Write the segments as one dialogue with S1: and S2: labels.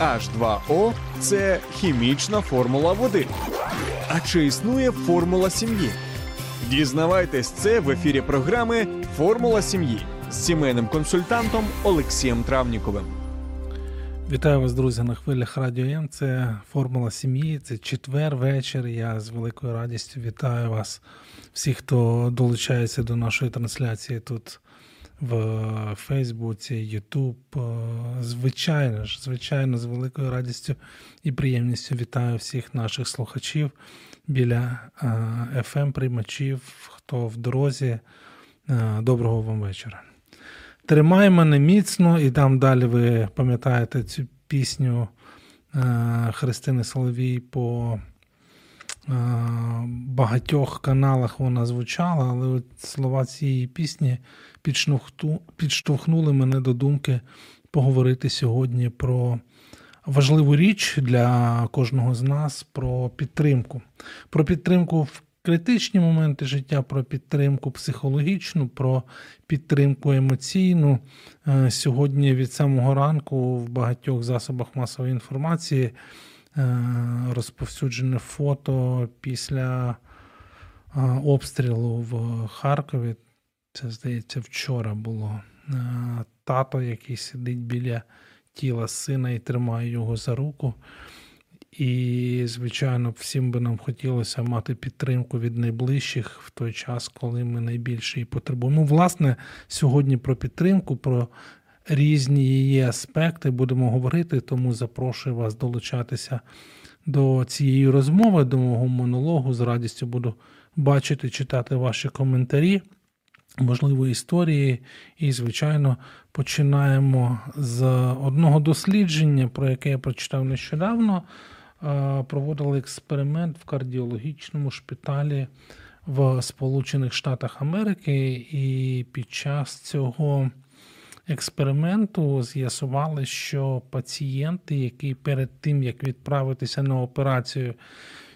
S1: H2O – це хімічна формула води. А чи існує формула сім'ї? Дізнавайтесь це в ефірі програми Формула сім'ї з сімейним консультантом Олексієм Травніковим.
S2: Вітаю вас, друзі, на хвилях Радіо М. Це формула сім'ї. Це четвер вечір. Я з великою радістю вітаю вас, всіх, хто долучається до нашої трансляції тут в Фейсбуці, Ютуб. Звичайно ж, звичайно, з великою радістю і приємністю вітаю всіх наших слухачів біля fm приймачів хто в дорозі. Доброго вам вечора. Тримай мене міцно, і там далі ви пам'ятаєте цю пісню Христини Соловій по багатьох каналах вона звучала, але от слова цієї пісні підштовхнули мене до думки поговорити сьогодні про важливу річ для кожного з нас про підтримку. Про підтримку в критичні моменти життя, про підтримку психологічну, про підтримку емоційну. Е, сьогодні від самого ранку в багатьох засобах масової інформації е, розповсюджене фото після е, обстрілу в Харкові. Це, здається, вчора було. Тато, який сидить біля тіла сина і тримає його за руку. І, звичайно, всім би нам хотілося мати підтримку від найближчих в той час, коли ми найбільше її потребуємо. Ну, власне, сьогодні про підтримку, про різні її аспекти будемо говорити, тому запрошую вас долучатися до цієї розмови, до мого монологу. З радістю буду бачити, читати ваші коментарі, можливо, історії. І, звичайно, починаємо з одного дослідження, про яке я прочитав нещодавно проводили експеримент в кардіологічному шпиталі в Сполучених Штатах Америки, і під час цього експерименту з'ясували, що пацієнти, які перед тим як відправитися на операцію,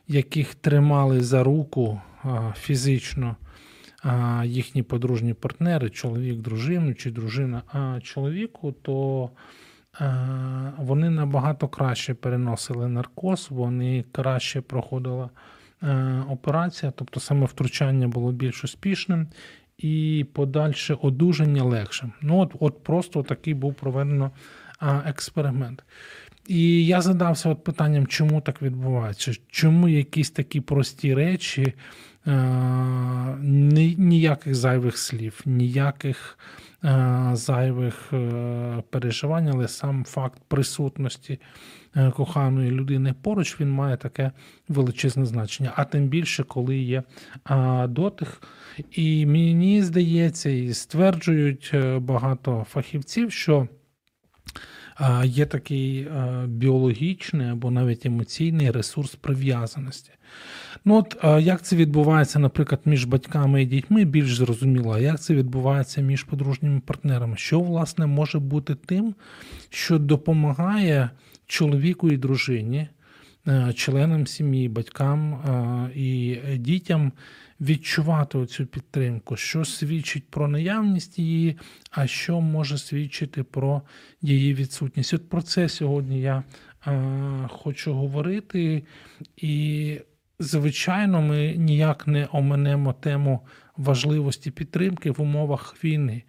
S2: яких тримали за руку фізично їхні подружні партнери, чоловік, дружину чи дружина чоловіку, то вони набагато краще переносили наркоз, вони краще проходила операція, тобто саме втручання було більш успішним і подальше одужання легшим. Ну от от просто такий був проведено експеримент. І я задався от питанням, чому так відбувається, чому якісь такі прості речі, е, ніяких зайвих слів, ніяких. Е, зайвих е, переживань, але сам факт присутності коханої людини поруч він має таке величезне значення. А тим більше, коли є дотих. І мені здається, і стверджують багато фахівців, що. Є такий біологічний або навіть емоційний ресурс прив'язаності. Ну от як це відбувається, наприклад, між батьками і дітьми, більш зрозуміло, як це відбувається між подружніми партнерами? Що, власне, може бути тим, що допомагає чоловіку і дружині, е, членам сім'ї, батькам е, і дітям відчувати оцю підтримку, що свідчить про наявність її, а що може свідчити про її відсутність? От про це сьогодні я е, хочу говорити і. Звичайно, ми ніяк не оминемо тему важливості підтримки в умовах війни,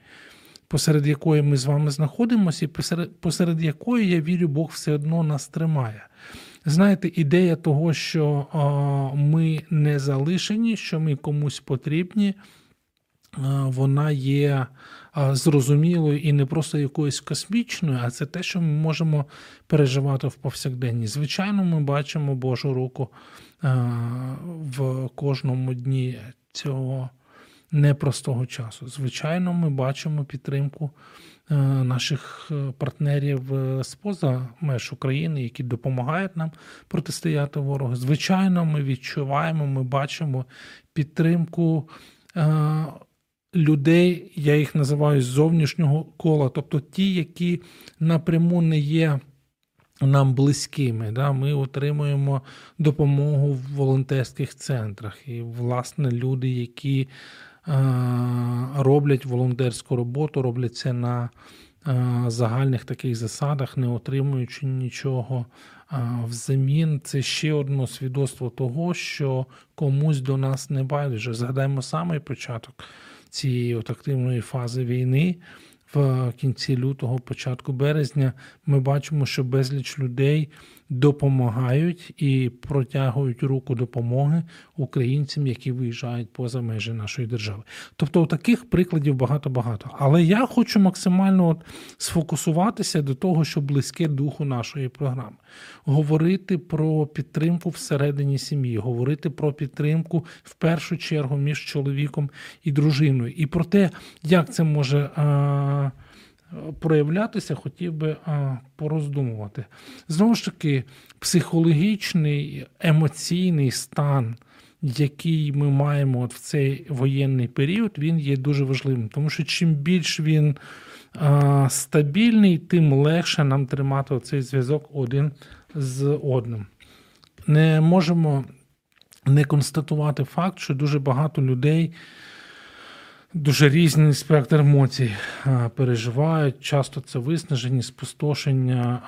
S2: посеред якої ми з вами знаходимося, і посеред, посеред якої, я вірю, Бог все одно нас тримає. Знаєте, ідея того, що а, ми не залишені, що ми комусь потрібні, а, вона є зрозумілою і не просто якоюсь космічною, а це те, що ми можемо переживати в повсякденні. Звичайно, ми бачимо Божу руку в кожному дні цього непростого часу. Звичайно, ми бачимо підтримку наших е, партнерів е, споза меж України, які допомагають нам протистояти ворогу. Звичайно, ми відчуваємо, ми бачимо підтримку людей, я їх називаю з зовнішнього кола, тобто ті, які напряму не є нам близькими. Да? Ми отримуємо допомогу в волонтерських центрах. І, власне, люди, які е, роблять волонтерську роботу, роблять це на е, загальних таких засадах, не отримуючи нічого е, взамін. Це ще одне свідоцтво того, що комусь до нас не байдуже. Згадаємо самий початок цієї от активної фази війни. В кінці лютого, початку березня, ми бачимо, що безліч людей допомагають і протягують руку допомоги українцям, які виїжджають поза межі нашої держави. Тобто, таких прикладів багато-багато. Але я хочу максимально от сфокусуватися до того, що близьке духу нашої програми, говорити про підтримку всередині сім'ї, говорити про підтримку в першу чергу між чоловіком і дружиною, і про те, як це може. А, проявлятися, хотів би пороздумувати. Знову ж таки, психологічний, емоційний стан, який ми маємо от в цей воєнний період, він є дуже важливим, тому що чим більш він а, стабільний, тим легше нам тримати цей зв'язок один з одним. Не можемо не констатувати факт, що дуже багато людей. Дуже різний спектр емоцій переживають. Часто це виснажені, спустошення,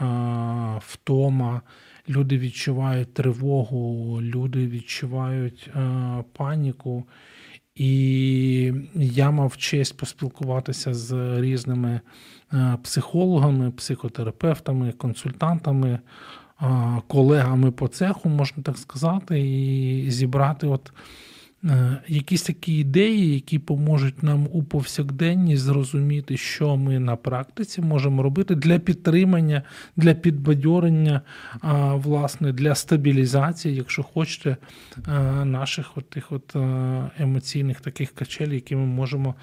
S2: втома. Люди відчувають тривогу, люди відчувають паніку. І я мав честь поспілкуватися з різними психологами, психотерапевтами, консультантами, колегами по цеху, можна так сказати, і зібрати от. Е, якісь такі ідеї, які поможуть нам у повсякденні зрозуміти, що ми на практиці можемо робити для підтримання, для підбадьорення, власне, для стабілізації, якщо хочете, наших от тих от емоційних таких качель, які ми можемо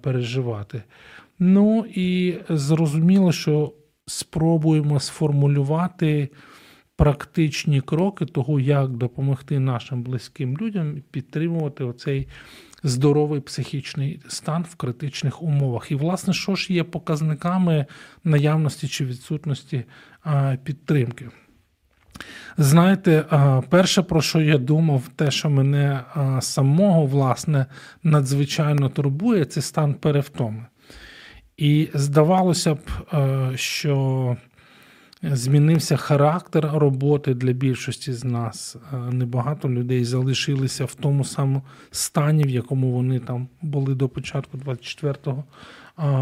S2: переживати. Ну і зрозуміло, що спробуємо сформулювати практичні кроки того, як допомогти нашим близьким людям підтримувати оцей здоровий психічний стан в критичних умовах. І, власне, що ж є показниками наявності чи відсутності підтримки? Знаєте, перше, про що я думав, те, що мене самого власне надзвичайно турбує, це стан перевтоми. І здавалося б, що Змінився характер роботи для більшості з нас. Е, небагато людей залишилися в тому самому стані, в якому вони там були до початку 24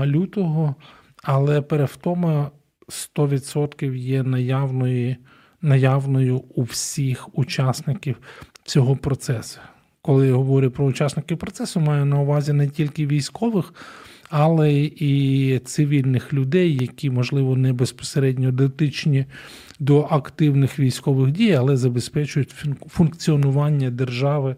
S2: лютого, але перевтома 100% є наявною, наявною у всіх учасників цього процесу. Коли я говорю про учасників процесу, маю на увазі не тільки військових але і цивільних людей, які, можливо, не безпосередньо дотичні до активних військових дій, але забезпечують функціонування держави.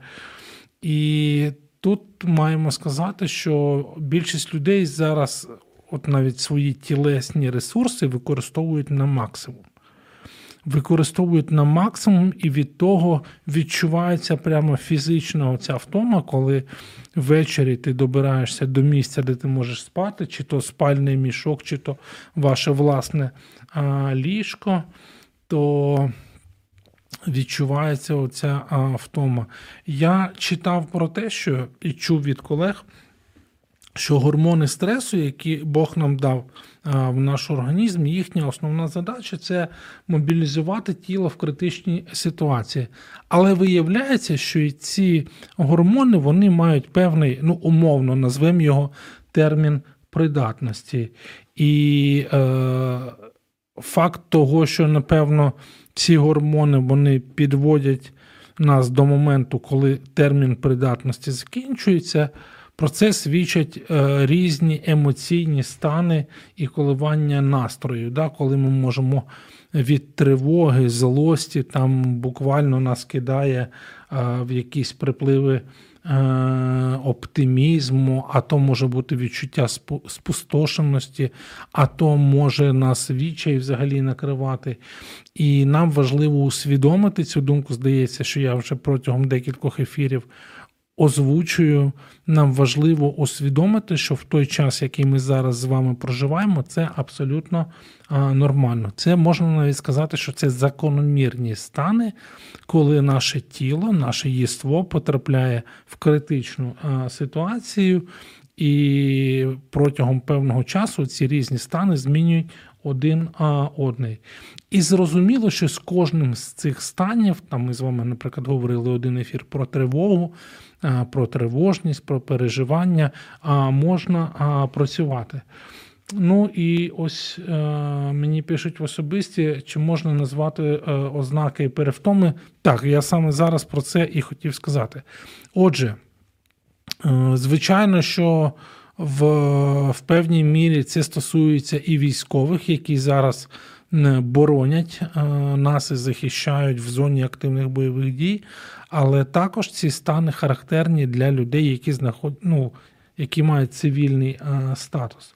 S2: І тут маємо сказати, що більшість людей зараз, от навіть свої тілесні ресурси, використовують на максимум використовують на максимум, і від того відчувається прямо фізична оця втома, коли ввечері ти добираєшся до місця, де ти можеш спати, чи то спальний мішок, чи то ваше власне ліжко, то відчувається оця втома. Я читав про те, що і чув від колег що гормони стресу, які Бог нам дав в наш організм, їхня основна задача це мобілізувати тіло в критичній ситуації. Але виявляється, що і ці гормони вони мають певний, ну умовно назвемо його термін придатності. І е, факт того, що напевно ці гормони вони підводять нас до моменту, коли термін придатності закінчується. Про це свідчать е, різні емоційні стани і коливання настрою, да, коли ми можемо від тривоги, злості, там буквально нас кидає е, в якісь припливи е, оптимізму, а то може бути відчуття спустошеності, а то може нас відчай взагалі накривати. І нам важливо усвідомити цю думку. Здається, що я вже протягом декількох ефірів озвучую, нам важливо усвідомити, що в той час, який ми зараз з вами проживаємо, це абсолютно нормально. Це можна навіть сказати, що це закономірні стани, коли наше тіло, наше єство потрапляє в критичну ситуацію. і протягом певного часу ці різні стани змінюють один а, одний. І зрозуміло, що з кожним з цих станів, там ми з вами, наприклад, говорили один ефір про тривогу, про тривожність, про переживання, а можна працювати. Ну і ось е, мені пишуть в особисті, чи можна назвати е, ознаки перевтоми. Так, я саме зараз про це і хотів сказати. Отже, е, звичайно, що в, в певній мірі це стосується і військових, які зараз боронять е, нас і захищають в зоні активних бойових дій, але також ці стани характерні для людей, які знаход... ну, які мають цивільний е, статус.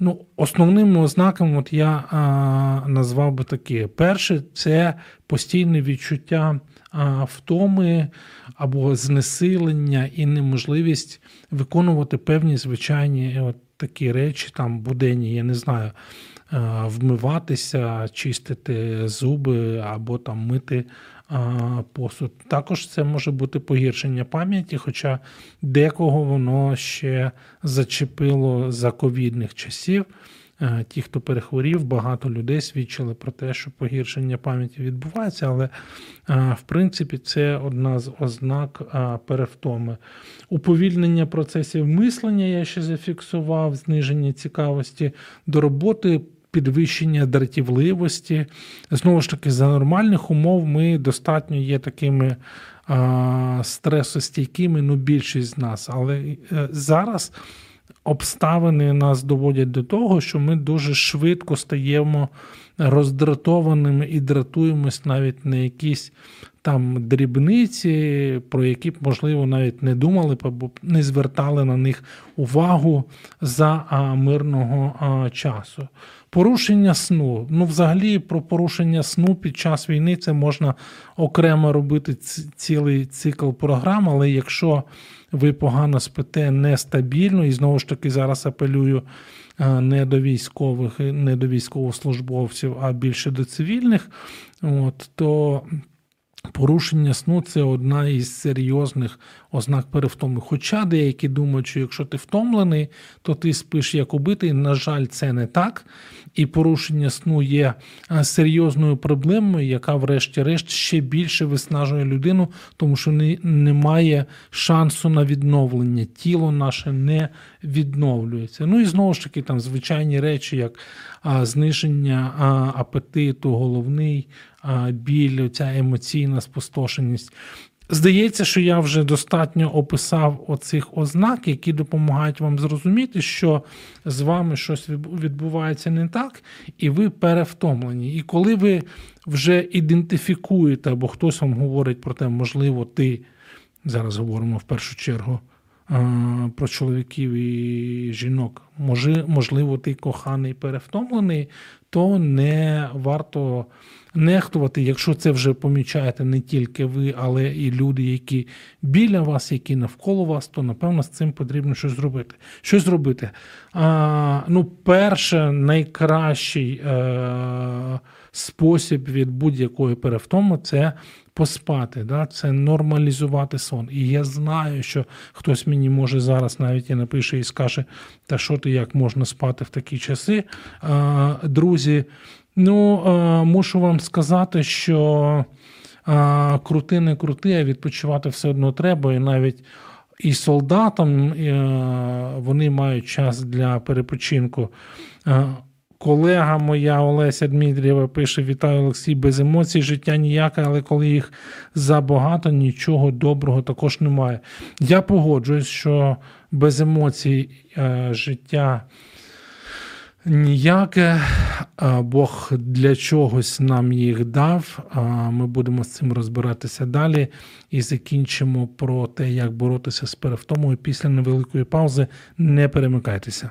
S2: Ну, Основними ознаками от я а, назвав би такі. Перше, це постійне відчуття а, втоми або знесилення і неможливість виконувати певні звичайні от такі речі, там буденні, я не знаю, вмиватися, чистити зуби або там мити посуд. Також це може бути погіршення пам'яті, хоча декого воно ще зачепило за ковідних часів. Е, ті, хто перехворів, багато людей свідчили про те, що погіршення пам'яті відбувається, але е, в принципі це одна з ознак е, перевтоми. Уповільнення процесів мислення я ще зафіксував, зниження цікавості до роботи підвищення дратівливості. Знову ж таки, за нормальних умов ми достатньо є такими а, стресостійкими, ну більшість з нас. Але е, зараз обставини нас доводять до того, що ми дуже швидко стаємо роздратованими і дратуємось навіть на якісь там дрібниці, про які б, можливо, навіть не думали або не звертали на них увагу за мирного часу. Порушення сну. Ну, взагалі, про порушення сну під час війни це можна окремо робити цілий цикл програм, але якщо ви погано спите нестабільно, і знову ж таки зараз апелюю не до військових, не до військовослужбовців, а більше до цивільних, от, то Порушення сну це одна із серйозних ознак перевтоми. Хоча деякі думають, що якщо ти втомлений, то ти спиш як убитий. На жаль, це не так. І порушення сну є серйозною проблемою, яка, врешті-решт, ще більше виснажує людину, тому що немає шансу на відновлення. Тіло наше не відновлюється. Ну і знову ж таки, там звичайні речі, як зниження апетиту, головний біль, ця емоційна спустошеність. Здається, що я вже достатньо описав оцих ознак, які допомагають вам зрозуміти, що з вами щось відбувається не так, і ви перевтомлені. І коли ви вже ідентифікуєте, або хтось вам говорить про те, можливо, ти зараз говоримо в першу чергу про чоловіків і жінок, можливо, ти коханий перевтомлений, то не варто нехтувати, якщо це вже помічаєте не тільки ви, але і люди, які біля вас, які навколо вас, то напевно з цим потрібно щось зробити. Що зробити? А, Ну, перше, найкращий е, спосіб від будь-якої перевтоми це поспати, да? це нормалізувати сон. І я знаю, що хтось мені може зараз навіть і напише і скаже, та що ти як можна спати в такі часи. Друзі, ну мушу вам сказати, що крути не крути, а відпочивати все одно треба. І навіть і солдатам вони мають час для перепочинку. Колега моя Олеся Дмитрієва пише: Вітаю Олексій, без емоцій життя ніяке, але коли їх забагато, нічого доброго також немає. Я погоджуюсь, що без емоцій е, життя ніяке, Бог для чогось нам їх дав. Ми будемо з цим розбиратися далі і закінчимо про те, як боротися з перевтомою після невеликої паузи. Не перемикайтеся.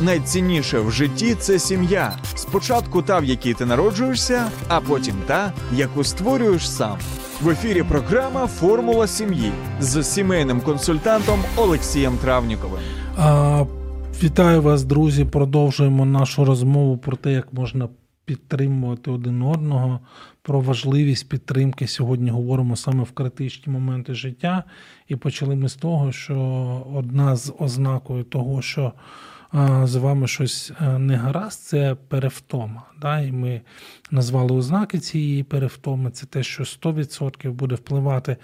S1: Найцінніше в житті це сім'я. Спочатку та, в якій ти народжуєшся, а потім та, яку створюєш сам. В ефірі програма Формула сім'ї з сімейним консультантом Олексієм Травніковим.
S2: А, вітаю вас, друзі. Продовжуємо нашу розмову про те, як можна підтримувати один одного, про важливість підтримки. Сьогодні говоримо саме в критичні моменти життя. І почали ми з того, що одна з ознакою того, що з вами щось не гаразд, це перевтома. Да? І ми назвали ознаки цієї перевтоми. Це те, що 100% буде впливати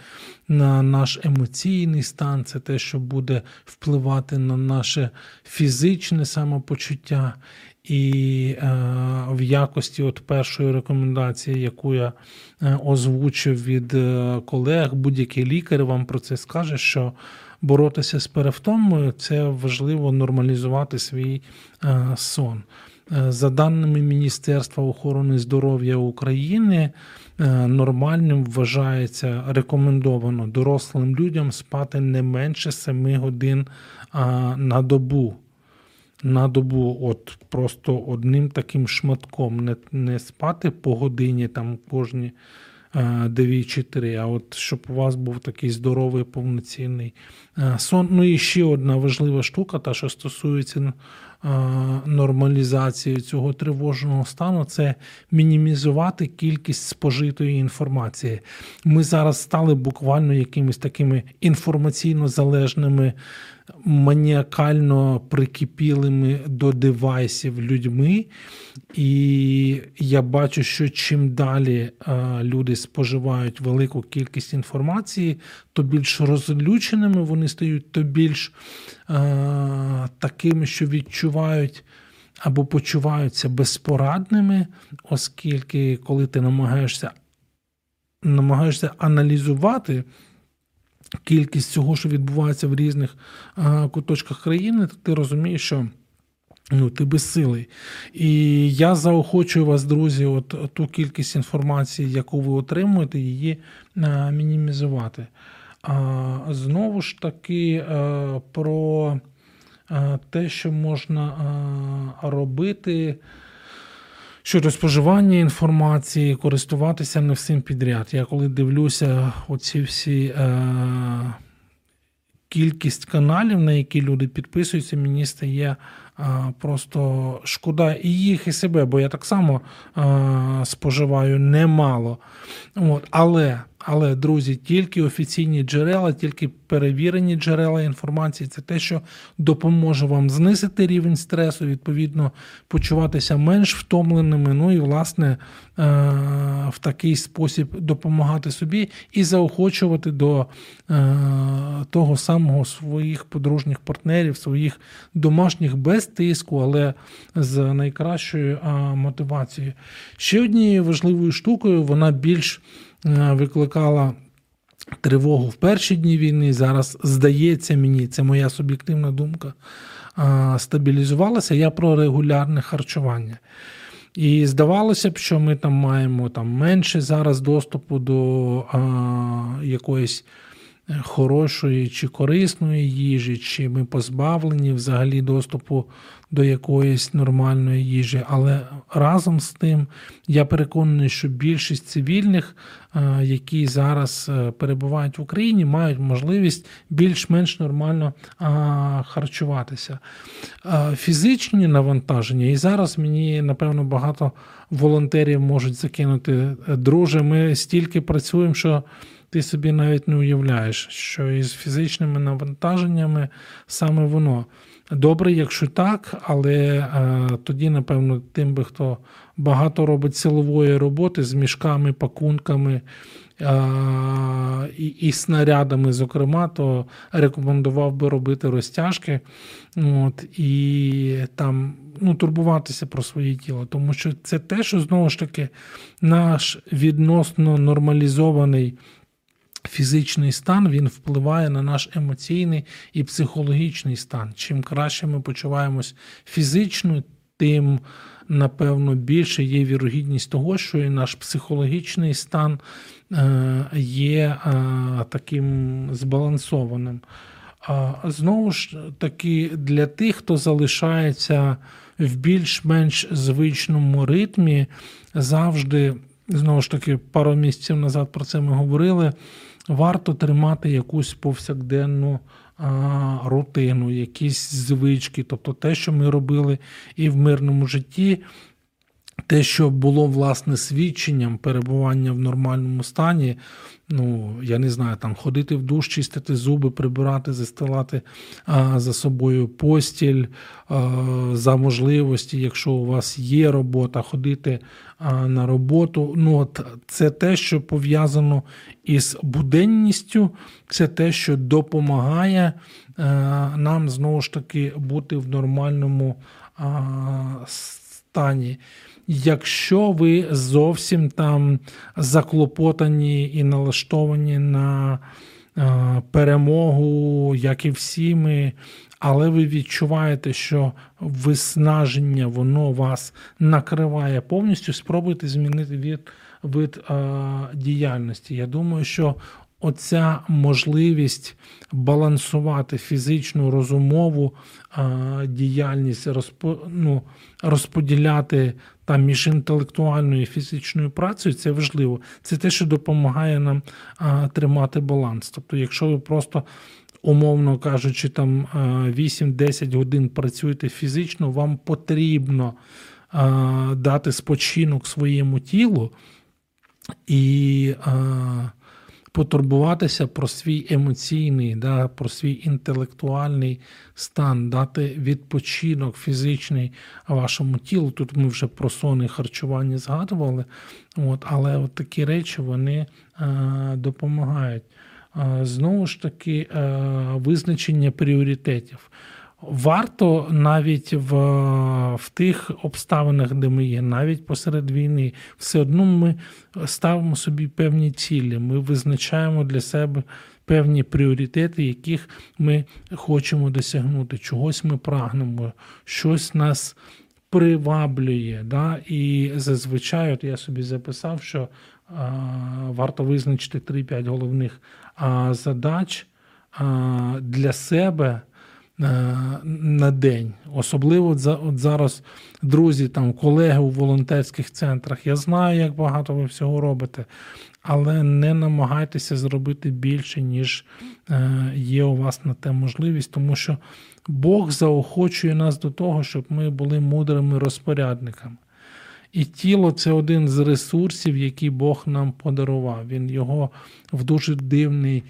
S2: на наш емоційний стан, це те, що буде впливати на наше фізичне самопочуття. І е, в якості от першої рекомендації, яку я е, озвучив від е, колег, будь-який лікар вам про це скаже, що боротися з перевтомою це важливо нормалізувати свій е, сон. Е, За даними Міністерства охорони здоров'я України, е, нормальним вважається рекомендовано дорослим людям спати не менше 7 годин на добу. На добу, от просто одним таким шматком, не, не спати по годині там кожні е, 9 чи 3, а от щоб у вас був такий здоровий повноцінний е, сон. Ну і ще одна важлива штука, та що стосується е, нормалізації цього тривожного стану, це мінімізувати кількість спожитої інформації. Ми зараз стали буквально якимись такими інформаційно залежними маніакально прикипілими до девайсів людьми, і я бачу, що чим далі е, люди споживають велику кількість інформації, то більш розлюченими вони стають, то більш е, такими, що відчувають. Або почуваються безпорадними, оскільки коли ти намагаєшся намагаєшся аналізувати кількість цього, що відбувається в різних куточках країни, то ти розумієш, що ну, ти безсилий. І я заохочую вас, друзі, от ту кількість інформації, яку ви отримуєте, її а, мінімізувати. А, знову ж таки, а, про а, те, що можна а, робити. Щодо споживання інформації, користуватися не всім підряд. Я коли дивлюся оці всі е, кількість каналів, на які люди підписуються, мені стає е, просто шкода і їх, і себе, бо я так само е, споживаю немало. От, Але, але, друзі, тільки офіційні джерела, тільки перевірені джерела інформації, це те, що допоможе вам знизити рівень стресу, відповідно, почуватися менш втомленими. Ну і, власне, е, в такий спосіб допомагати собі і заохочувати до е, того самого своїх подружніх партнерів, своїх домашніх без тиску, але з найкращою мотивацією. Ще однією важливою штукою, вона більш викликала. Тривогу в перші дні війни зараз здається мені, це моя суб'єктивна думка, стабілізувалася. Я про регулярне харчування. І здавалося б, що ми там маємо там менше зараз доступу до а, якоїсь хорошої чи корисної їжі, чи ми позбавлені взагалі доступу до якоїсь нормальної їжі. Але разом з тим я переконаний, що більшість цивільних, е, які зараз е, перебувають в Україні, мають можливість більш-менш нормально харчуватися. Е, Фізичні навантаження, і зараз мені напевно багато волонтерів можуть закинути. Друже, ми стільки працюємо, що ти собі навіть не уявляєш, що із фізичними навантаженнями саме воно. Добре, якщо так, але е, тоді, напевно, тим би, хто багато робить силової роботи з мішками, пакунками е, і, і снарядами, зокрема, то рекомендував би робити розтяжки от, і там ну, турбуватися про своє тіло. Тому що це те, що знову ж таки наш відносно нормалізований. Фізичний стан він впливає на наш емоційний і психологічний стан. Чим краще ми почуваємось фізично, тим, напевно, більше є вірогідність того, що і наш психологічний стан е, є е, таким збалансованим. Знову ж таки, для тих, хто залишається в більш-менш звичному ритмі, завжди, знову ж таки, пару місяців назад про це ми говорили. Варто тримати якусь повсякденну а, рутину, якісь звички, тобто те, що ми робили і в мирному житті, те, що було власне свідченням перебування в нормальному стані, ну я не знаю, там ходити в душ, чистити зуби, прибирати, застилати а, за собою постіль а, за можливості, якщо у вас є робота, ходити а, на роботу. Ну, от Це те, що пов'язано із буденністю, це те, що допомагає а, нам знову ж таки бути в нормальному а, стані. Якщо ви зовсім там заклопотані і налаштовані на е, перемогу, як і всі ми, але ви відчуваєте, що виснаження воно вас накриває повністю, спробуйте змінити від вид е, діяльності. Я думаю, що оця можливість балансувати фізичну розумову а, діяльність, розпо, ну, розподіляти там між інтелектуальною і фізичною працею, це важливо. Це те, що допомагає нам а, тримати баланс. Тобто, якщо ви просто. Умовно кажучи, там 8-10 годин працюєте фізично, вам потрібно дати спочинок своєму тілу і потурбуватися про свій емоційний, да, про свій інтелектуальний стан, дати відпочинок фізичний вашому тілу. Тут ми вже про сон і харчування згадували, от, але от такі речі вони е, допомагають. А, знову ж таки, е, визначення пріоритетів. Варто навіть в в тих обставинах, де ми є, навіть посеред війни, все одно ми ставимо собі певні цілі. Ми визначаємо для себе певні пріоритети, яких ми хочемо досягнути. Чогось ми прагнемо, щось нас приваблює. Да? І зазвичай, от я собі записав, що а, варто визначити 3-5 головних а, задач а, для себе. Е, на день. Особливо от зараз друзі, там, колеги у волонтерських центрах. Я знаю, як багато ви всього робите, але не намагайтеся зробити більше, ніж е, є у вас на те можливість, тому що Бог заохочує нас до того, щоб ми були мудрими розпорядниками. І тіло це один з ресурсів, який Бог нам подарував. Він його в дуже дивний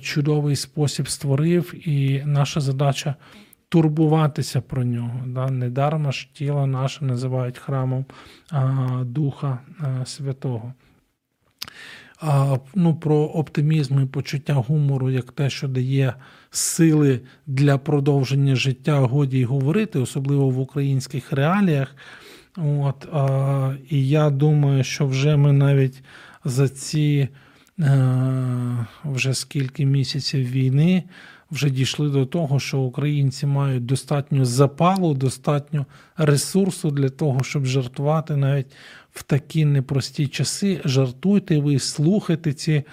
S2: чудовий спосіб створив, і наша задача турбуватися про нього. Да? Недарма ж тіло наше називають храмом Духа Святого. Ну, Про оптимізм і почуття гумору, як те, що дає сили для продовження життя, годі й говорити, особливо в українських реаліях. От, а, І я думаю, що вже ми навіть за ці Е, вже скільки місяців війни вже дійшли до того, що українці мають достатньо запалу, достатньо ресурсу для того, щоб жартувати навіть в такі непрості часи. Жартуйте ви, слухайте ці е,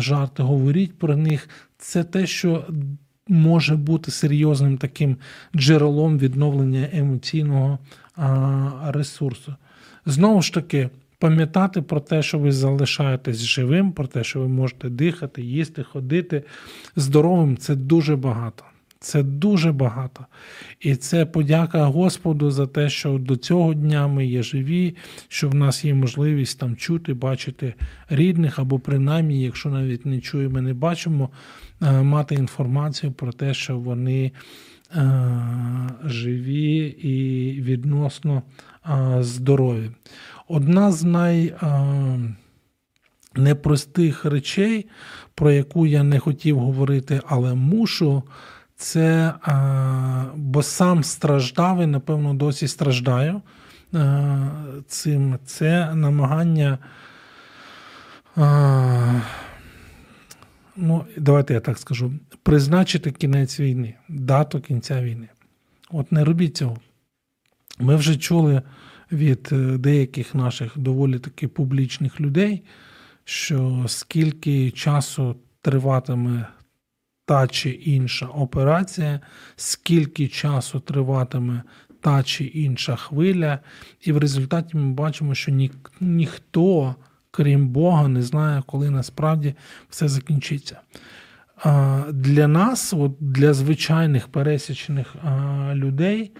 S2: жарти, говоріть про них. Це те, що може бути серйозним таким джерелом відновлення емоційного ресурсу. Знову ж таки пам'ятати про те, що ви залишаєтесь живим, про те, що ви можете дихати, їсти, ходити здоровим це дуже багато. Це дуже багато. І це подяка Господу за те, що до цього дня ми є живі, що в нас є можливість там чути, бачити рідних, або принаймні, якщо навіть не чуємо, не бачимо, е, мати інформацію про те, що вони е, живі і відносно здорові. Одна з найнепростих речей, про яку я не хотів говорити, але мушу, це бо сам страждав і, напевно, досі страждаю цим. Це намагання. Ну, давайте я так скажу: призначити кінець війни, дату кінця війни. От не робіть цього. Ми вже чули від е, деяких наших доволі таки публічних людей, що скільки часу триватиме та чи інша операція, скільки часу триватиме та чи інша хвиля, і в результаті ми бачимо, що ні, ніхто, крім Бога, не знає, коли насправді все закінчиться. Для нас, от для звичайних пересічних людей,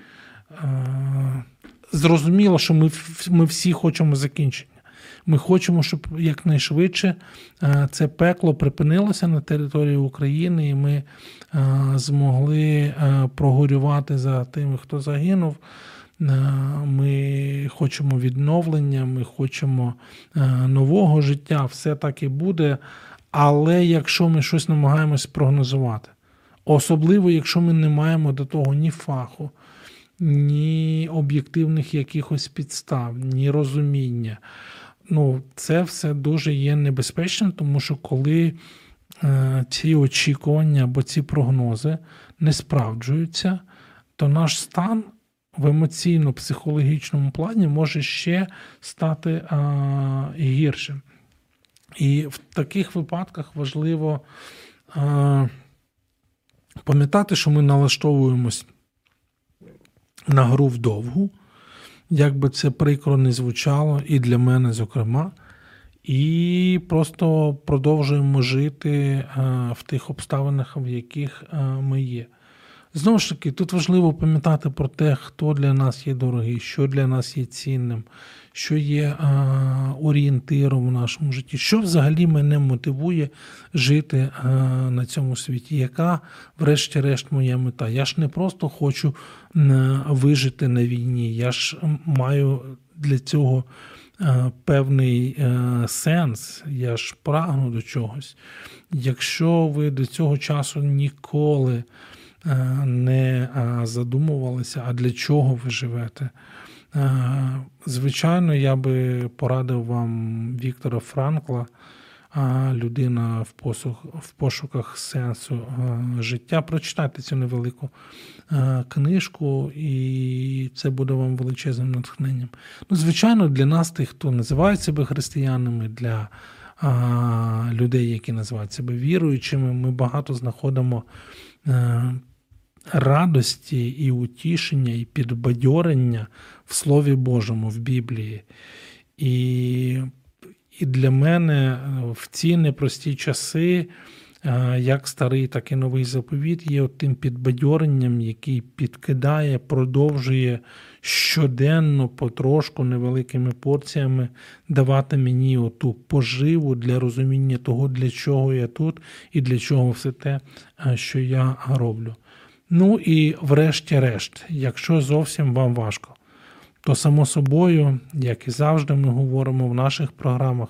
S2: зрозуміло, що ми ми всі хочемо закінчення. Ми хочемо, щоб якнайшвидше це пекло припинилося на території України, і ми змогли прогорювати за тими, хто загинув. Ми хочемо відновлення, ми хочемо нового життя, все так і буде. Але якщо ми щось намагаємось прогнозувати, особливо, якщо ми не маємо до того ні фаху, ні об'єктивних якихось підстав, ні розуміння, ну, це все дуже є небезпечним, тому що коли е, ці очікування або ці прогнози не справджуються, то наш стан в емоційно-психологічному плані може ще стати а, гіршим. І в таких випадках важливо а, пам'ятати, що ми налаштовуємось на гру вдовгу, як би це прикро не звучало, і для мене, зокрема, і просто продовжуємо жити в тих обставинах, в яких ми є. Знову ж таки, тут важливо пам'ятати про те, хто для нас є дорогий, що для нас є цінним, що є орієнтиром в нашому житті, що взагалі мене мотивує жити на цьому світі, яка, врешті-решт, моя мета. Я ж не просто хочу вижити на війні, я ж маю для цього певний сенс, я ж прагну до чогось. Якщо ви до цього часу ніколи не задумувалися, а для чого ви живете. Звичайно, я би порадив вам Віктора Франкла, людина в посух, в пошуках сенсу життя. Прочитайте цю невелику книжку, і це буде вам величезним натхненням. Ну, Звичайно, для нас, тих, хто називає себе християнами, для людей, які називають себе віруючими, ми багато знаходимо радості і утішення, і підбадьорення в Слові Божому, в Біблії. І і для мене в ці непрості часи, як старий, так і новий заповіт, є тим підбадьоренням, який підкидає, продовжує щоденно, потрошку, невеликими порціями давати мені оту поживу для розуміння того, для чого я тут і для чого все те, що я роблю. Ну і врешті-решт, якщо зовсім вам важко, то само собою, як і завжди, ми говоримо в наших програмах,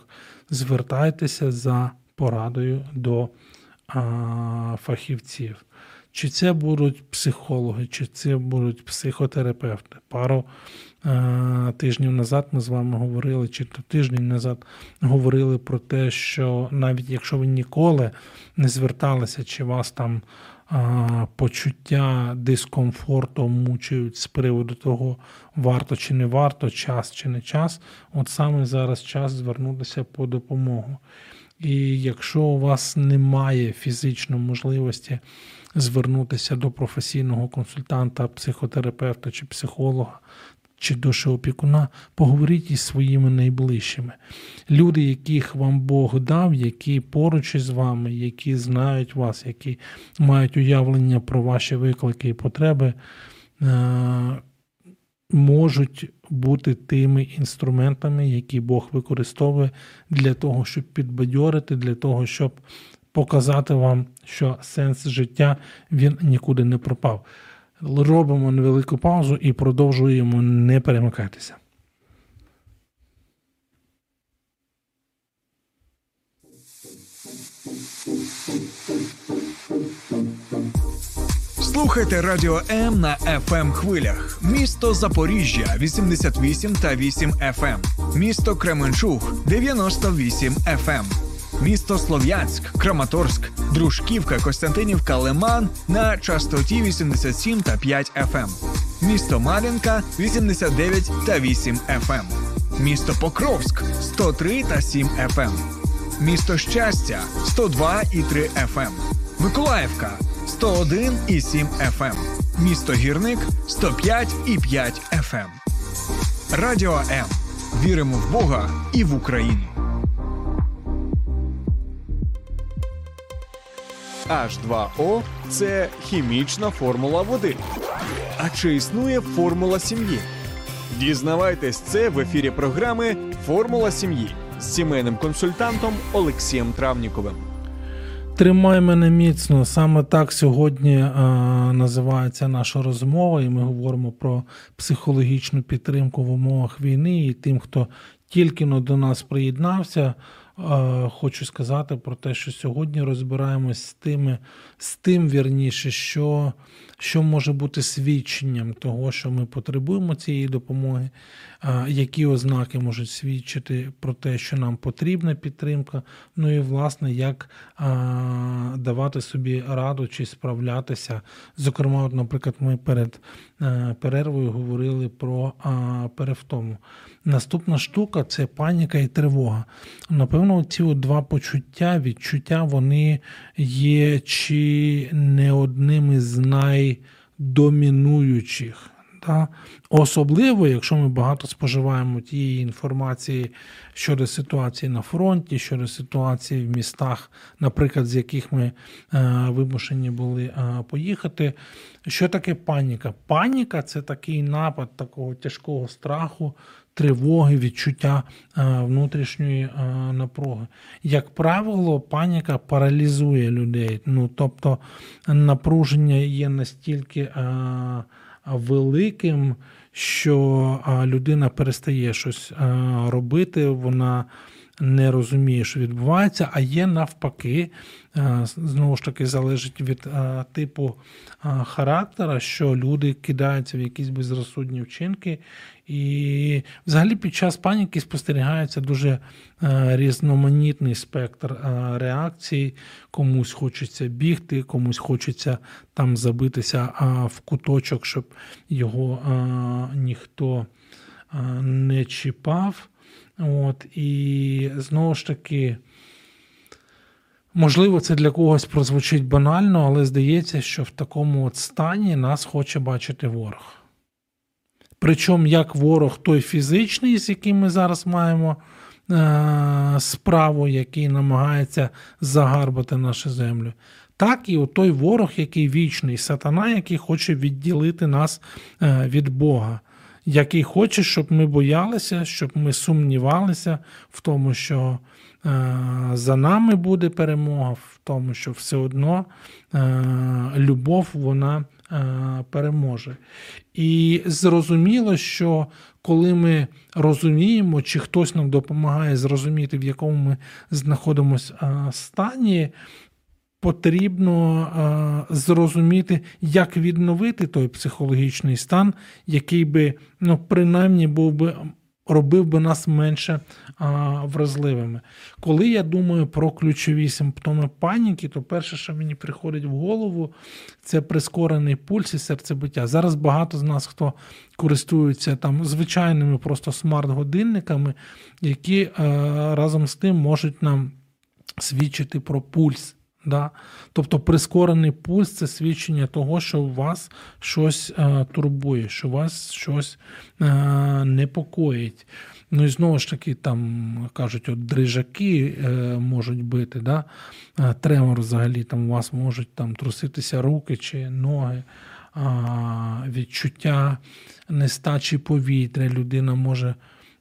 S2: звертайтеся за порадою до а, фахівців. Чи це будуть психологи, чи це будуть психотерапевти. Пару а, тижнів назад ми з вами говорили, чи то тиждень назад говорили про те, що навіть якщо ви ніколи не зверталися, чи вас там почуття дискомфорту мучають з приводу того, варто чи не варто, час чи не час, от саме зараз час звернутися по допомогу. І якщо у вас немає фізичної можливості звернутися до професійного консультанта, психотерапевта чи психолога, чи душеопікуна, поговоріть із своїми найближчими. Люди, яких вам Бог дав, які поруч із вами, які знають вас, які мають уявлення про ваші виклики і потреби, е, можуть бути тими інструментами, які Бог використовує для того, щоб підбадьорити, для того, щоб показати вам, що сенс життя він нікуди не пропав. Робимо невелику паузу і продовжуємо не перемикатися.
S1: Слухайте радіо М на fm ем хвилях. Місто Запоріжжя 88 та 8 FM. Ем. Місто Кременчуг 98 FM місто Слов'янськ, Краматорськ, Дружківка, Костянтинівка, Лиман на частоті 87 та 5 FM. Ем. Місто Мар'їнка 89 та 8 FM. Ем. Місто Покровськ 103 та 7 FM. Ем. Місто щастя 102 і 3 FM. Миколаївка 101 і 7 FM. Місто Гірник 105 і 5 FM. Радіо М. Віримо в Бога і в Україну. H2O – це хімічна формула води. А чи існує формула сім'ї? Дізнавайтесь це в ефірі програми Формула сім'ї з сімейним консультантом Олексієм Травніковим.
S2: Тримай мене міцно. Саме так сьогодні а, називається наша розмова, і ми говоримо про психологічну підтримку в умовах війни. І тим, хто тільки до нас приєднався, хочу сказати про те, що сьогодні розбираємось з тими, з тим вірніше, що, що може бути свідченням того, що ми потребуємо цієї допомоги, які ознаки можуть свідчити про те, що нам потрібна підтримка. Ну і власне, як давати собі раду чи справлятися. Зокрема, от, наприклад, ми перед е, перервою говорили про перевтому. Наступна штука це паніка і тривога. Напевно, ці два почуття, відчуття, вони є чи не одними з найдомінуючих. Та? Особливо, якщо ми багато споживаємо тієї інформації щодо ситуації на фронті, щодо ситуації в містах, наприклад, з яких ми е, вимушені були е, поїхати. Що таке паніка? Паніка це такий напад такого тяжкого страху, тривоги, відчуття е, внутрішньої напруги. Як правило, паніка паралізує людей. Ну, Тобто напруження є настільки. Великим, що людина перестає щось робити, вона не розуміє, що відбувається, а є навпаки, знову ж таки, залежить від типу характера, що люди кидаються в якісь безрозсудні вчинки. І взагалі під час паніки спостерігається дуже різноманітний спектр реакцій. Комусь хочеться бігти, комусь хочеться там забитися в куточок, щоб його ніхто не чіпав. От, І знову ж таки, можливо, це для когось прозвучить банально, але здається, що в такому от стані нас хоче бачити ворог. Причому як ворог той фізичний, з яким ми зараз маємо е- справу, який намагається загарбати нашу землю, так і той ворог, який вічний, сатана, який хоче відділити нас е- від Бога який хоче, щоб ми боялися, щоб ми сумнівалися в тому, що е, за нами буде перемога, в тому, що все одно е, любов вона е, переможе. І зрозуміло, що коли ми розуміємо, чи хтось нам допомагає зрозуміти, в якому ми знаходимося стані, потрібно е, зрозуміти, як відновити той психологічний стан, який би, ну, принаймні, був би. Робив би нас менше а, вразливими. Коли я думаю про ключові симптоми паніки, то перше, що мені приходить в голову, це прискорений пульс і серцебиття. Зараз багато з нас хто користується там звичайними просто смарт-годинниками, які е, разом з тим можуть нам свідчити про пульс. Да? Тобто прискорений пульс це свідчення того, що вас щось е, турбує, що вас щось е, непокоїть. Ну і знову ж таки, там кажуть, от дрижаки е, можуть бити, да? Е, тремор взагалі там у вас можуть там труситися руки чи ноги, відчуття нестачі повітря, людина може.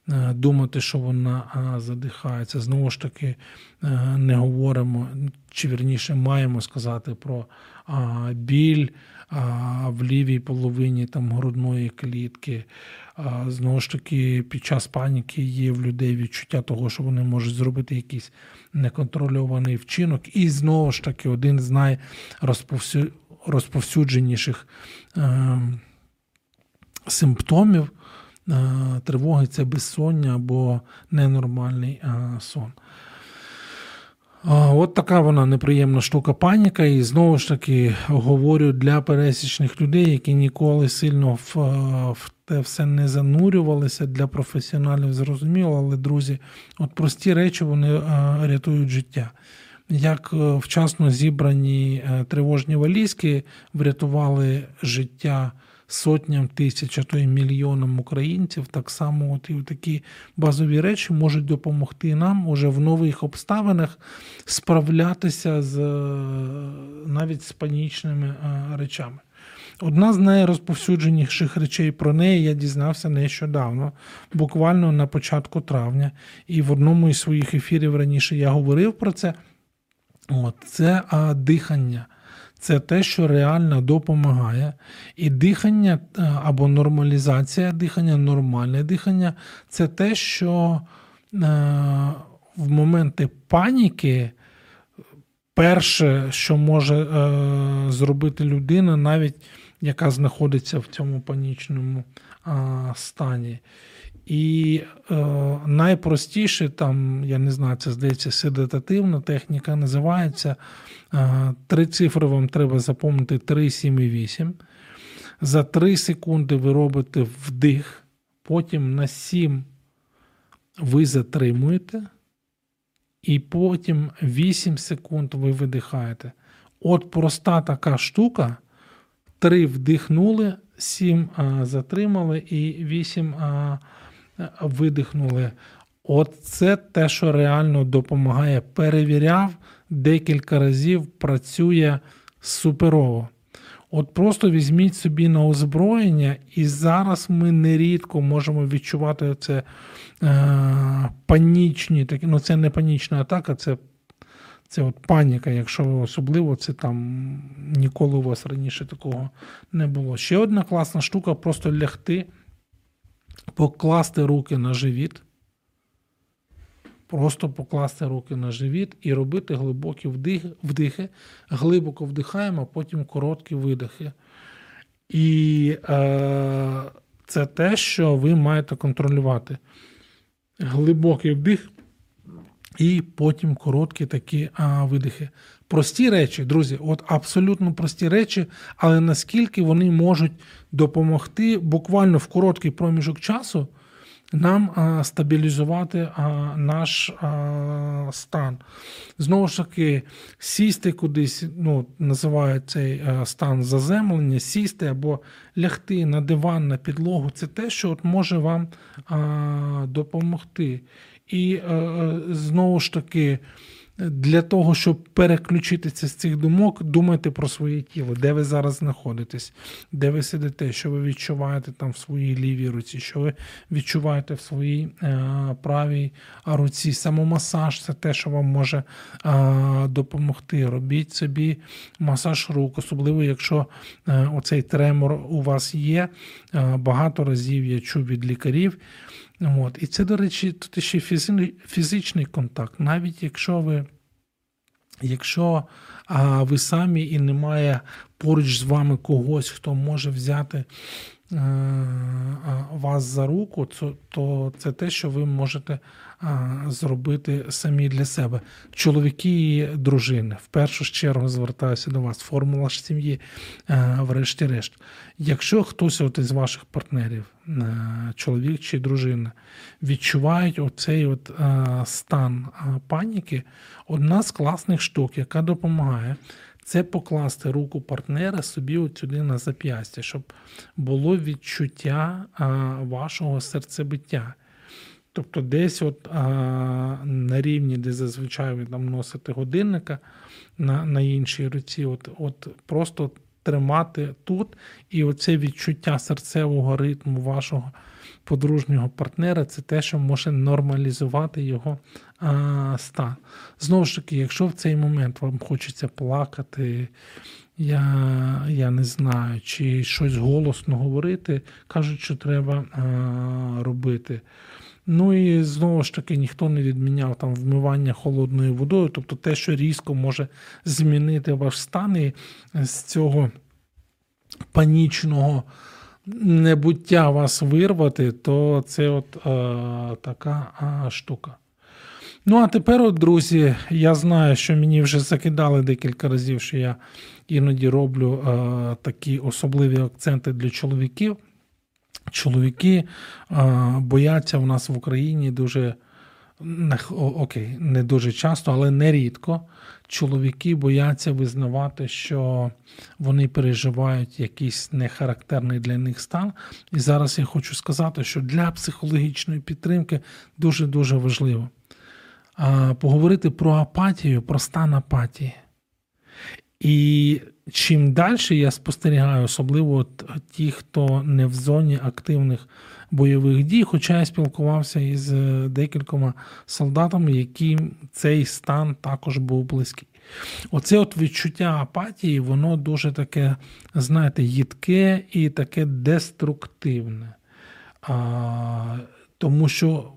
S2: Е, думати, що вона задихається. Знову ж таки, е, не говоримо, чи вірніше маємо сказати про біль в лівій половині там грудної клітки. Знову ж таки, під час паніки є в людей відчуття того, що вони можуть зробити якийсь неконтрольований вчинок. І знову ж таки, один з найрозповсюдженіших е, симптомів тривоги це безсоння або ненормальний сон. От така вона неприємна штука паніка, і знову ж таки говорю для пересічних людей, які ніколи сильно в, в те все не занурювалися для професіоналів, зрозуміло, але друзі, от прості речі вони рятують життя. Як е, вчасно зібрані е, тривожні валізки врятували життя сотням тисяч, а то й мільйонам українців, так само от і такі базові речі можуть допомогти нам уже в нових обставинах справлятися з навіть з панічними речами. Одна з найрозповсюдженіших речей про неї я дізнався нещодавно, буквально на початку травня, і в одному із своїх ефірів раніше я говорив про це. От, Це а, дихання. Це те, що реально допомагає. І дихання або нормалізація дихання, нормальне дихання це те, що е, в моменти паніки перше, що може е, зробити людина, навіть яка знаходиться в цьому панічному а, стані. І е, найпростіше, там, я не знаю, це здається, седатативна техніка називається. Е, вам треба запомнити 3, 7 і 8. За 3 секунди ви робите вдих, потім на 7 ви затримуєте, і потім 8 секунд ви видихаєте. От проста така штука. Три вдихнули, сім затримали і вісім видихнули. От це те, що реально допомагає. Перевіряв декілька разів, працює суперово. От просто візьміть собі на озброєння, і зараз ми нерідко можемо відчувати це е, панічні, такі, ну це не панічна атака, це це от паніка, якщо особливо це там ніколи у вас раніше такого не було. Ще одна класна штука просто лягти, покласти руки на живіт. Просто покласти руки на живіт і робити глибокі вдихи, глибоко вдихаємо, а потім короткі видихи. І е, це те, що ви маєте контролювати. Глибокий вдих і потім короткі такі а, видихи. Прості речі, друзі, от абсолютно прості речі, але наскільки вони можуть допомогти буквально в короткий проміжок часу нам а, стабілізувати а, наш а, стан. Знову ж таки, сісти кудись, ну, називають цей стан заземлення, сісти або лягти на диван, на підлогу це те, що от може вам допомогти. І е, е, знову ж таки, для того, щоб переключитися з цих думок, думайте про своє тіло, де ви зараз знаходитесь, де ви сидите, що ви відчуваєте там в своїй лівій руці, що ви відчуваєте в своїй е, правій руці. Самомасаж це те, що вам може допомогти. Робіть собі масаж рук, особливо, якщо оцей тремор у вас є. Багато разів я чув від лікарів. От. І це, до речі, тут ще фізичний контакт. Навіть якщо ви якщо а, ви самі і немає поруч з вами когось, хто може взяти а, а, вас за руку, то, то це те, що ви можете зробити самі для себе. Чоловіки і дружини. В першу чергу звертаюся до вас. Формула ж сім'ї, врешті-решт. Якщо хтось от із ваших партнерів, чоловік чи дружина, відчувають оцей от стан паніки, одна з класних штук, яка допомагає. Це покласти руку партнера собі от сюди на зап'ястя, щоб було відчуття вашого серцебиття. Тобто десь от а, на рівні, де зазвичай ви там носите годинника на на іншій руці, от, от просто тримати тут, і оце відчуття серцевого ритму вашого подружнього партнера це те, що може нормалізувати його а, стан. Знову ж таки, якщо в цей момент вам хочеться плакати, я я не знаю, чи щось голосно говорити, кажуть, що треба а, робити. Ну і знову ж таки ніхто не відміняв там вмивання холодною водою, тобто те, що різко може змінити ваш стан і з цього панічного небуття вас вирвати, то це от е, така е, штука. Ну, а тепер, от, друзі, я знаю, що мені вже закидали декілька разів, що я іноді роблю е, такі особливі акценти для чоловіків. Чоловіки бояться в нас в Україні дуже не, окей, не дуже часто, але нерідко. Чоловіки бояться визнавати, що вони переживають якийсь нехарактерний для них стан. І зараз я хочу сказати, що для психологічної підтримки дуже дуже важливо поговорити про апатію, про стан апатії. І чим далі я спостерігаю, особливо ті, хто не в зоні активних бойових дій, хоча я спілкувався із е, декількома солдатами, яким цей стан також був близький. Оце от відчуття апатії, воно дуже таке, знаєте, їдке і таке деструктивне. А, Тому що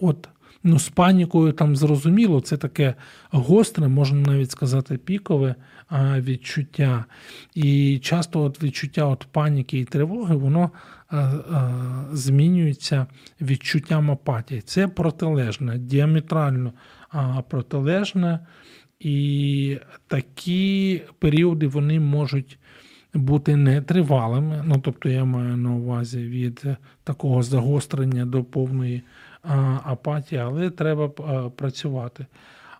S2: от ну, з панікою там зрозуміло, це таке гостре, можна навіть сказати, пікове відчуття. І часто от відчуття от паніки і тривоги, воно змінюється відчуттям апатії. Це протилежне, діаметрально протилежне. І такі періоди вони можуть бути нетривалими. Ну, тобто, я маю на увазі від такого загострення до повної апатії, але треба працювати.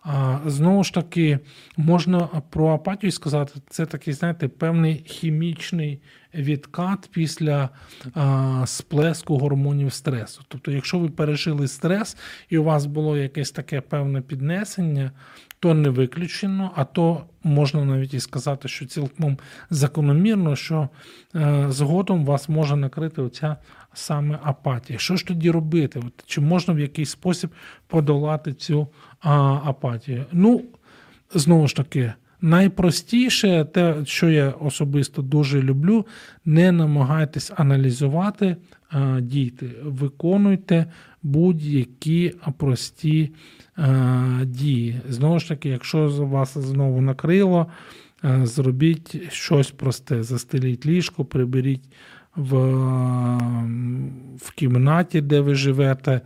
S2: А знову ж таки, можна про апатію сказати, це такий, знаєте, певний хімічний відкат після а, сплеску гормонів стресу. Тобто, якщо ви пережили стрес і у вас було якесь таке певне піднесення, то не виключено, а то можна навіть і сказати, що цілком закономірно, що е, згодом вас може накрити оця саме апатія. Що ж тоді робити? От, Чи можна в якийсь спосіб подолати цю а, апатію? Ну, знову ж таки. Найпростіше, те, що я особисто дуже люблю, не намагайтесь аналізувати, а дійте. Виконуйте будь-які прості а, дії. Знову ж таки, якщо вас знову накрило, зробіть щось просте: застеліть ліжко, приберіть в в кімнаті, де ви живете,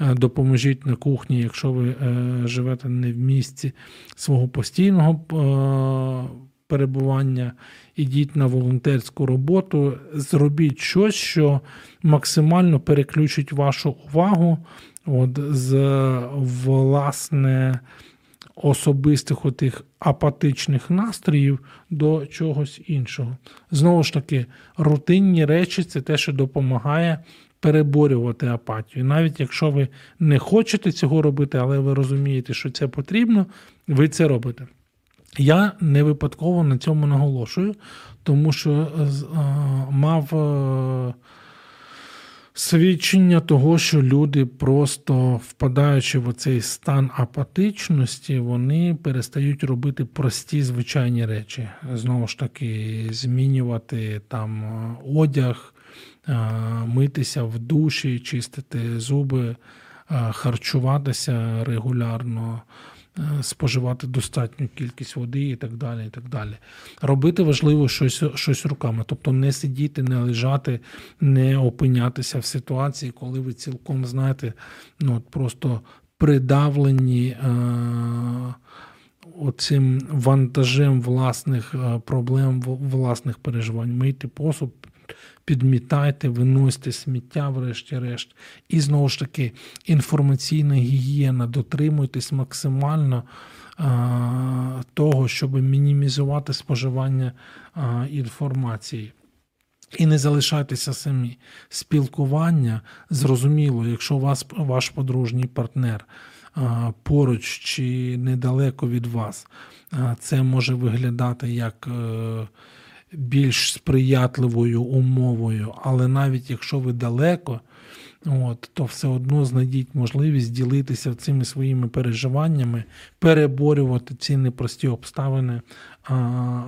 S2: е, допоможіть на кухні, якщо ви е, живете не в місці свого постійного е, перебування, ідіть на волонтерську роботу, зробіть щось, що максимально переключить вашу увагу. От, з власне особистих отих апатичних настроїв до чогось іншого. Знову ж таки, рутинні речі це те, що допомагає переборювати апатію. Навіть якщо ви не хочете цього робити, але ви розумієте, що це потрібно, ви це робите. Я не випадково на цьому наголошую, тому що е, мав е, свідчення того, що люди, просто впадаючи в цей стан апатичності, вони перестають робити прості звичайні речі. Знову ж таки, змінювати там одяг, митися в душі, чистити зуби, харчуватися регулярно. Е, споживати достатню кількість води і так далі. і так далі. Робити важливо щось щось руками, тобто не сидіти, не лежати, не опинятися в ситуації, коли ви цілком знаєте, ну от просто придавлені. Е- Оцим вантажем власних е, проблем, власних переживань. Мийте посуд, підмітайте, виносьте сміття, врешті-решт. І знову ж таки, інформаційна гігієна, дотримуйтесь максимально а, того, щоб мінімізувати споживання а, інформації. І не залишайтеся самі. Спілкування зрозуміло, якщо вас ваш подружній партнер поруч чи недалеко від вас, це може виглядати як. Е, більш сприятливою умовою, але навіть якщо ви далеко, от, то все одно знайдіть можливість ділитися цими своїми переживаннями, переборювати ці непрості обставини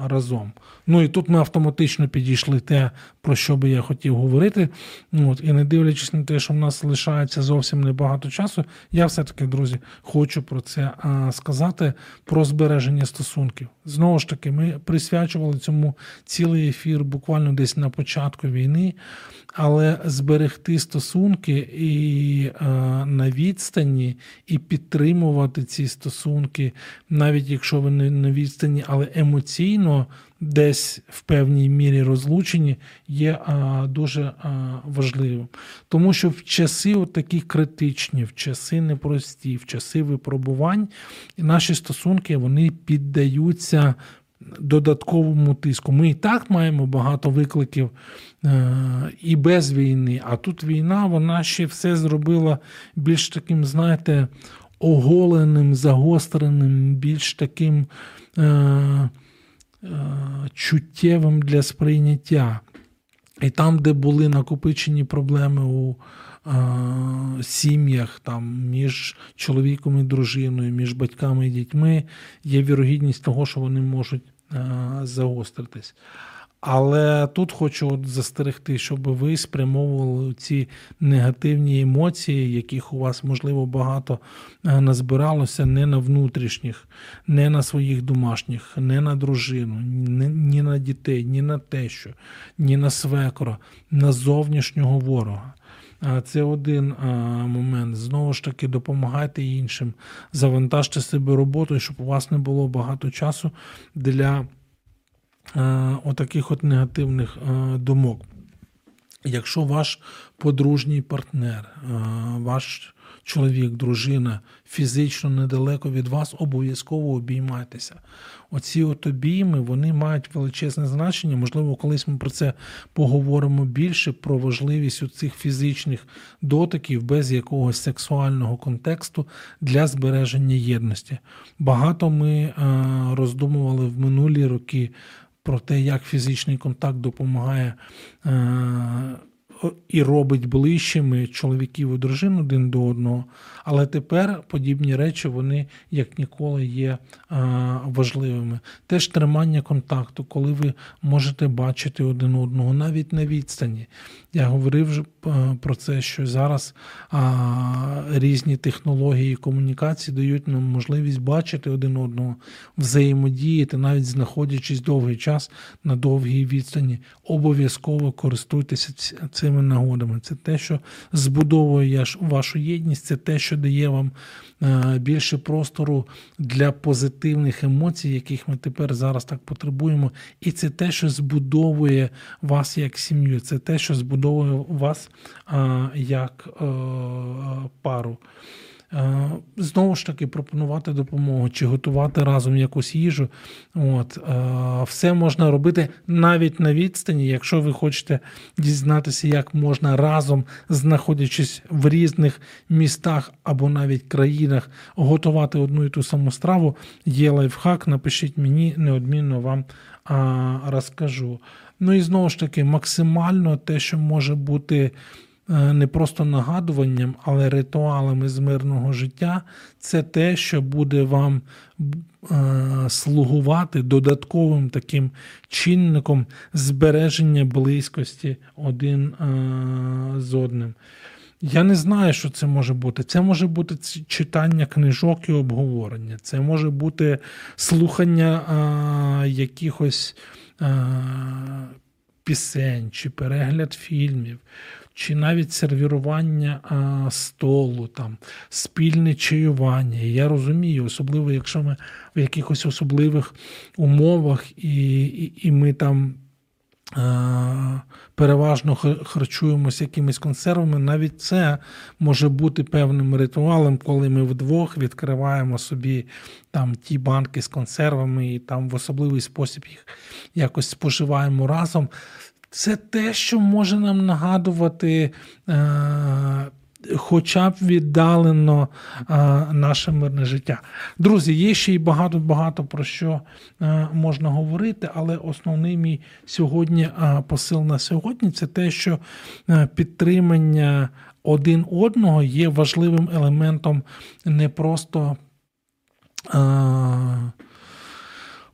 S2: разом. Ну і тут ми автоматично підійшли те, про що би я хотів говорити. От, І не дивлячись на те, що в нас лишається зовсім небагато часу, я все-таки, друзі, хочу про це а, сказати: про збереження стосунків. Знову ж таки, ми присвячували цьому цілий ефір буквально десь на початку війни, але зберегти стосунки і е, на відстані, і підтримувати ці стосунки, навіть якщо ви не на відстані, але емоційно десь в певній мірі розлучені, є е, дуже е, важливим. Тому що в часи такі критичні, в часи непрості, в часи випробувань, наші стосунки вони піддаються додатковому тиску. Ми і так маємо багато викликів е, і без війни, а тут війна, вона ще все зробила більш таким, знаєте, оголеним, загостреним, більш таким чуттєвим для сприйняття. І там, де були накопичені проблеми у е, сім'ях, там між чоловіком і дружиною, між батьками і дітьми, є вірогідність того, що вони можуть е, загостритись. Але тут хочу от застерегти, щоб ви спрямовували ці негативні емоції, яких у вас, можливо, багато е, назбиралося, не на внутрішніх, не на своїх домашніх, не на дружину, ні, на дітей, ні на тещу, ні на свекора, на зовнішнього ворога. Це один момент. Знову ж таки, допомагайте іншим, завантажте себе роботою, щоб у вас не було багато часу для отаких от негативних думок. Якщо ваш подружній партнер, ваш чоловік, дружина фізично недалеко від вас, обов'язково обіймайтеся. Оці от обійми вони мають величезне значення. Можливо, колись ми про це поговоримо більше, про важливість цих фізичних дотиків без якогось сексуального контексту для збереження єдності. Багато ми роздумували в минулі роки про те, як фізичний контакт допомагає і робить ближчими чоловіків і дружин один до одного. Але тепер подібні речі вони як ніколи є важливими. Теж тримання контакту, коли ви можете бачити один одного, навіть на відстані. Я говорив вже про це, що зараз різні технології комунікації дають нам можливість бачити один одного, взаємодіяти, навіть знаходячись довгий час на довгій відстані. Обов'язково користуйтеся цими нагодами. Це те, що збудовує вашу єдність, це те, що дає вам е, більше простору для позитивних емоцій, яких ми тепер зараз так потребуємо. І це те, що збудовує вас як сім'ю, це те, що збудовує вас е, як е, пару. Е, знову ж таки, пропонувати допомогу чи готувати разом якусь їжу. От, е, Все можна робити навіть на відстані, якщо ви хочете дізнатися, як можна разом, знаходячись в різних містах або навіть країнах, готувати одну і ту саму страву. Є лайфхак, напишіть мені, неодмінно вам розкажу. Ну і знову ж таки, максимально те, що може бути. Е, не просто нагадуванням, але ритуалами з мирного життя це те, що буде вам е, слугувати додатковим таким чинником збереження близькості один е, з одним. Я не знаю, що це може бути. Це може бути читання книжок і обговорення, це може бути слухання а, якихось а, пісень чи перегляд фільмів чи навіть сервірування а, столу, там, спільне чаювання. Я розумію, особливо, якщо ми в якихось особливих умовах, і, і, і ми там. Переважно харчуємося якимись консервами, навіть це може бути певним ритуалом, коли ми вдвох відкриваємо собі там ті банки з консервами і там в особливий спосіб їх якось споживаємо разом. Це те, що може нам нагадувати. Е, Хоча б віддалено а, е, наше мирне життя. Друзі, є ще й багато-багато про що а, е, можна говорити, але основний мій сьогодні а, посил на сьогодні це те, що підтримання один одного є важливим елементом не просто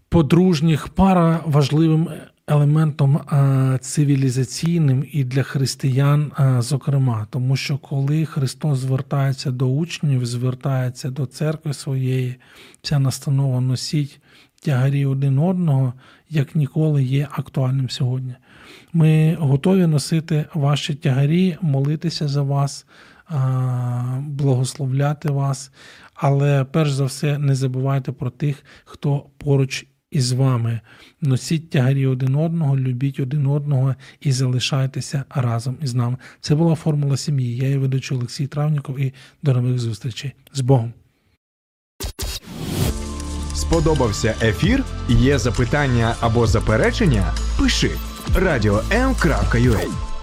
S2: подружніх пара важливим елементом е, цивілізаційним і для християн, е, зокрема, тому що коли Христос звертається до учнів, звертається до церкви своєї, ця настанова носіть тягарі один одного, як ніколи є актуальним сьогодні. Ми готові носити ваші тягарі, молитися за вас, благословляти вас. Але перш за все, не забувайте про тих, хто поруч із вами. Носіть тягарі один одного, любіть один одного і залишайтеся разом із нами. Це була формула сім'ї. Я її ведучий Олексій Травніков і до нових зустрічей. З Богом!
S1: Сподобався ефір? Є запитання або заперечення? Пиши радіом.ua